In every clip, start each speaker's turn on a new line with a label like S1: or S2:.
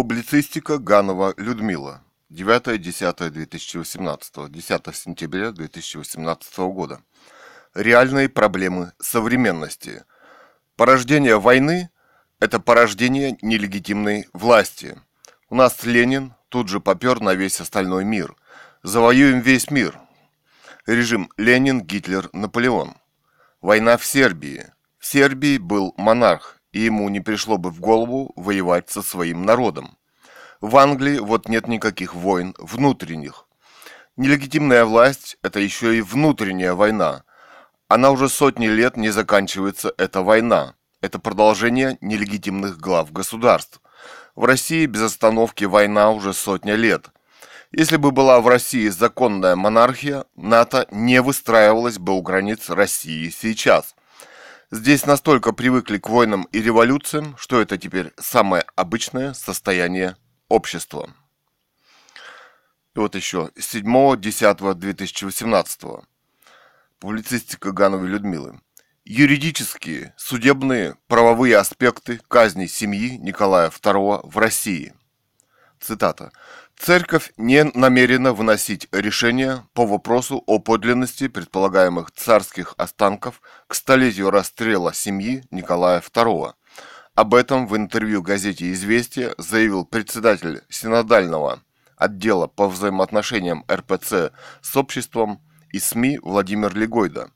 S1: Публицистика Ганова Людмила. 9-10-2018. 10 сентября 2018 года. Реальные проблемы современности. Порождение войны – это порождение нелегитимной власти. У нас Ленин тут же попер на весь остальной мир. Завоюем весь мир. Режим Ленин, Гитлер, Наполеон. Война в Сербии. В Сербии был монарх, и ему не пришло бы в голову воевать со своим народом. В Англии вот нет никаких войн внутренних. Нелегитимная власть – это еще и внутренняя война. Она уже сотни лет не заканчивается, эта война. Это продолжение нелегитимных глав государств. В России без остановки война уже сотня лет. Если бы была в России законная монархия, НАТО не выстраивалось бы у границ России сейчас – Здесь настолько привыкли к войнам и революциям, что это теперь самое обычное состояние общества. И вот еще 7.10.2018. Публицистика Гановой Людмилы. Юридические, судебные, правовые аспекты казни семьи Николая II в России. Цитата. Церковь не намерена выносить решение по вопросу о подлинности предполагаемых царских останков к столетию расстрела семьи Николая II. Об этом в интервью газете «Известия» заявил председатель синодального отдела по взаимоотношениям РПЦ с обществом и СМИ Владимир Легойда.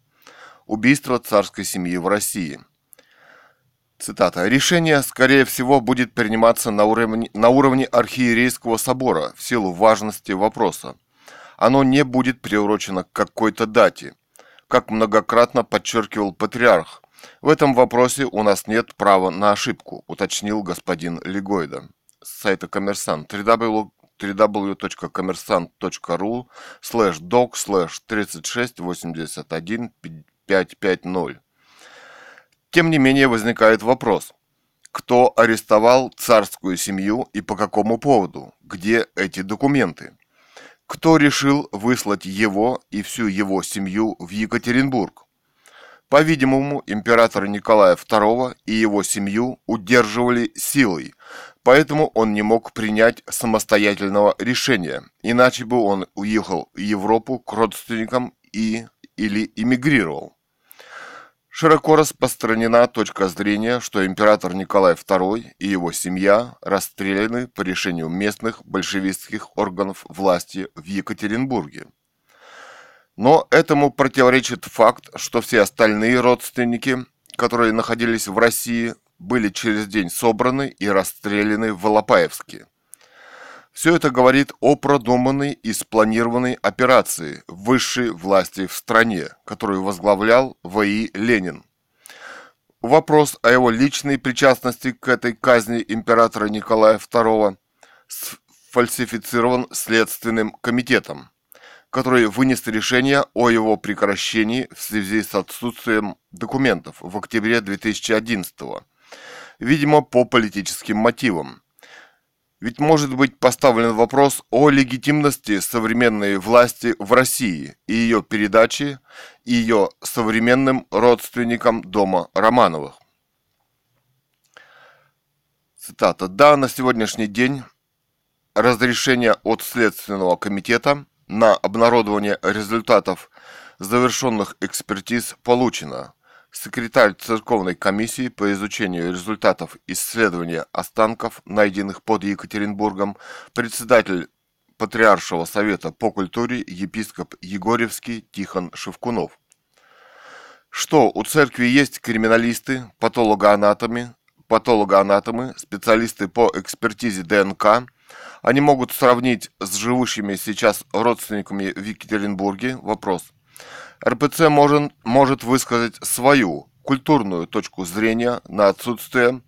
S1: Убийство царской семьи в России – Цитата. «Решение, скорее всего, будет приниматься на уровне, на уровне архиерейского собора в силу важности вопроса. Оно не будет приурочено к какой-то дате, как многократно подчеркивал патриарх. В этом вопросе у нас нет права на ошибку», уточнил господин Легойда. С сайта Коммерсант www.коммерсант.ру слэш док слэш 3681 550 тем не менее возникает вопрос, кто арестовал царскую семью и по какому поводу, где эти документы? Кто решил выслать его и всю его семью в Екатеринбург? По-видимому, императора Николая II и его семью удерживали силой, поэтому он не мог принять самостоятельного решения, иначе бы он уехал в Европу к родственникам и или эмигрировал. Широко распространена точка зрения, что император Николай II и его семья расстреляны по решению местных большевистских органов власти в Екатеринбурге. Но этому противоречит факт, что все остальные родственники, которые находились в России, были через день собраны и расстреляны в Волопаевске. Все это говорит о продуманной и спланированной операции высшей власти в стране, которую возглавлял В.И. Ленин. Вопрос о его личной причастности к этой казни императора Николая II сфальсифицирован Следственным комитетом, который вынес решение о его прекращении в связи с отсутствием документов в октябре 2011 видимо, по политическим мотивам – ведь может быть поставлен вопрос о легитимности современной власти в России и ее передачи ее современным родственникам дома Романовых. Цитата. Да, на сегодняшний день разрешение от Следственного комитета на обнародование результатов завершенных экспертиз получено – секретарь церковной комиссии по изучению результатов исследования останков, найденных под Екатеринбургом, председатель Патриаршего совета по культуре епископ Егорьевский Тихон Шевкунов. Что у церкви есть криминалисты, патологоанатомы, патологоанатомы, специалисты по экспертизе ДНК, они могут сравнить с живущими сейчас родственниками в Екатеринбурге? Вопрос – РПЦ может, может высказать свою культурную точку зрения на отсутствие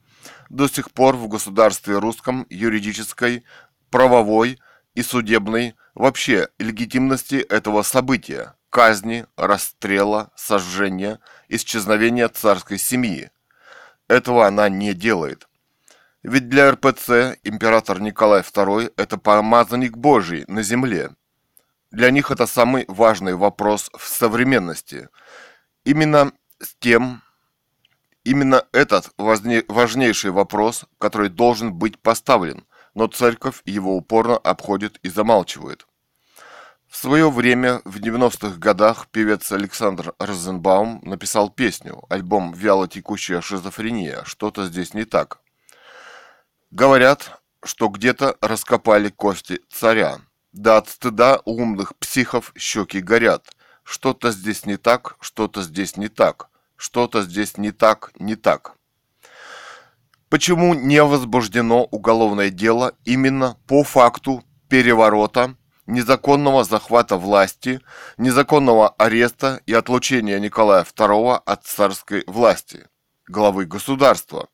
S1: до сих пор в государстве русском юридической, правовой и судебной вообще легитимности этого события – казни, расстрела, сожжения, исчезновения царской семьи. Этого она не делает. Ведь для РПЦ император Николай II – это помазанник Божий на земле – для них это самый важный вопрос в современности. Именно с тем, именно этот важнейший вопрос, который должен быть поставлен но церковь его упорно обходит и замалчивает. В свое время, в 90-х годах, певец Александр Розенбаум написал песню, альбом «Вяло текущая шизофрения. Что-то здесь не так». Говорят, что где-то раскопали кости царя. Да от стыда у умных психов щеки горят. Что-то здесь не так, что-то здесь не так, что-то здесь не так, не так. Почему не возбуждено уголовное дело именно по факту переворота, незаконного захвата власти, незаконного ареста и отлучения Николая II от царской власти, главы государства,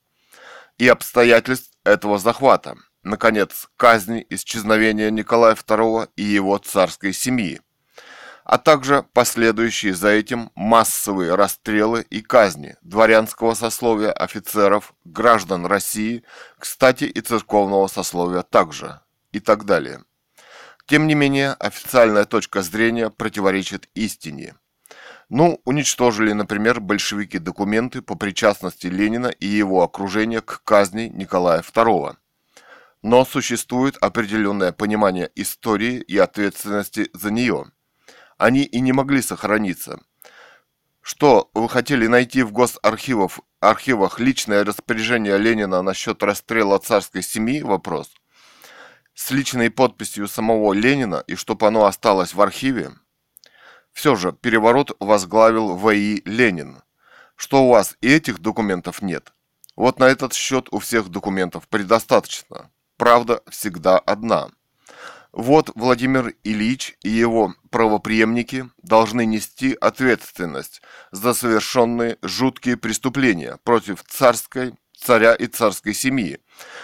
S1: и обстоятельств этого захвата, наконец, казни, исчезновения Николая II и его царской семьи – а также последующие за этим массовые расстрелы и казни дворянского сословия, офицеров, граждан России, кстати и церковного сословия также, и так далее. Тем не менее, официальная точка зрения противоречит истине. Ну, уничтожили, например, большевики документы по причастности Ленина и его окружения к казни Николая II. Но существует определенное понимание истории и ответственности за нее – они и не могли сохраниться. Что, вы хотели найти в госархивах архивах личное распоряжение Ленина насчет расстрела царской семьи? Вопрос. С личной подписью самого Ленина и чтобы оно осталось в архиве? Все же, переворот возглавил В.И. Ленин. Что у вас и этих документов нет? Вот на этот счет у всех документов предостаточно. Правда всегда одна – вот Владимир Ильич и его правопреемники должны нести ответственность за совершенные жуткие преступления против царской, царя и царской семьи,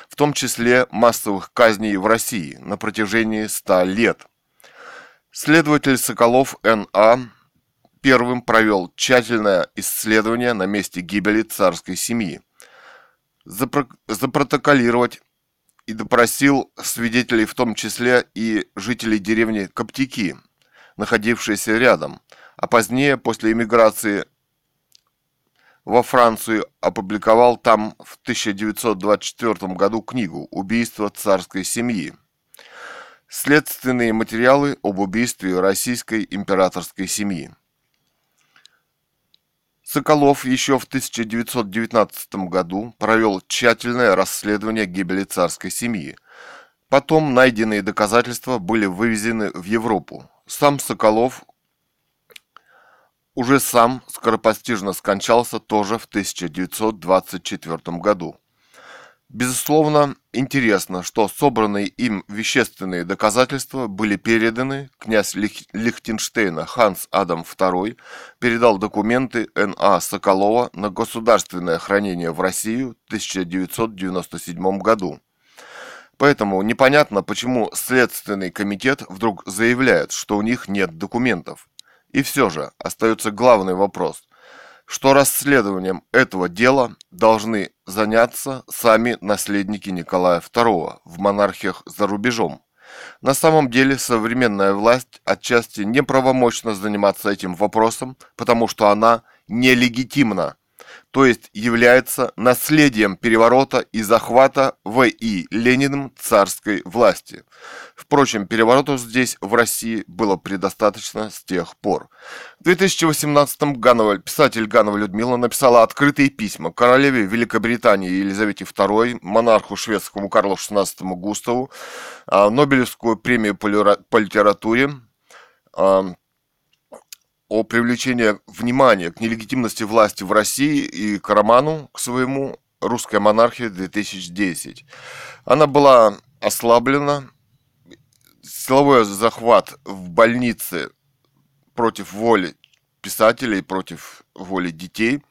S1: в том числе массовых казней в России на протяжении ста лет. Следователь Соколов Н.А. первым провел тщательное исследование на месте гибели царской семьи. Запро- запротоколировать и допросил свидетелей, в том числе и жителей деревни Коптики, находившиеся рядом, а позднее, после эмиграции во Францию, опубликовал там в 1924 году книгу «Убийство царской семьи». Следственные материалы об убийстве российской императорской семьи. Соколов еще в 1919 году провел тщательное расследование гибели царской семьи. Потом найденные доказательства были вывезены в Европу. Сам Соколов уже сам скоропостижно скончался тоже в 1924 году. Безусловно, интересно, что собранные им вещественные доказательства были переданы, князь Лихтенштейна Ханс Адам II передал документы Н.А. Соколова на государственное хранение в Россию в 1997 году. Поэтому непонятно, почему Следственный комитет вдруг заявляет, что у них нет документов. И все же остается главный вопрос что расследованием этого дела должны заняться сами наследники Николая II в монархиях за рубежом. На самом деле современная власть отчасти неправомочна заниматься этим вопросом, потому что она нелегитимна то есть является наследием переворота и захвата В.И. Лениным царской власти. Впрочем, переворотов здесь, в России, было предостаточно с тех пор. В 2018-м Ганова, писатель Ганова Людмила написала открытые письма королеве Великобритании Елизавете II, монарху шведскому Карлу XVI Густаву, а, Нобелевскую премию по литературе, а, о привлечении внимания к нелегитимности власти в России и к роману, к своему «Русская монархия 2010». Она была ослаблена, силовой захват в больнице против воли писателей, против воли детей,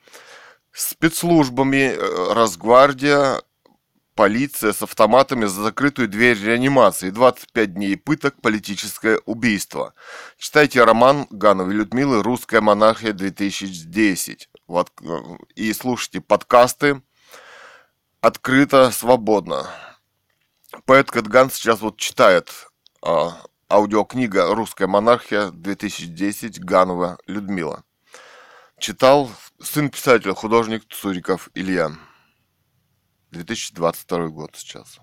S1: спецслужбами, э, Росгвардия, полиция с автоматами за закрытую дверь реанимации, 25 дней пыток, политическое убийство. Читайте роман Гановой Людмилы «Русская монархия 2010». Вот, э, и слушайте подкасты открыто, свободно. Поэт Кэтган сейчас вот читает а, аудиокнига «Русская монархия 2010» Ганова Людмила. Читал сын писателя, художник Цуриков Илья. 2022 год сейчас.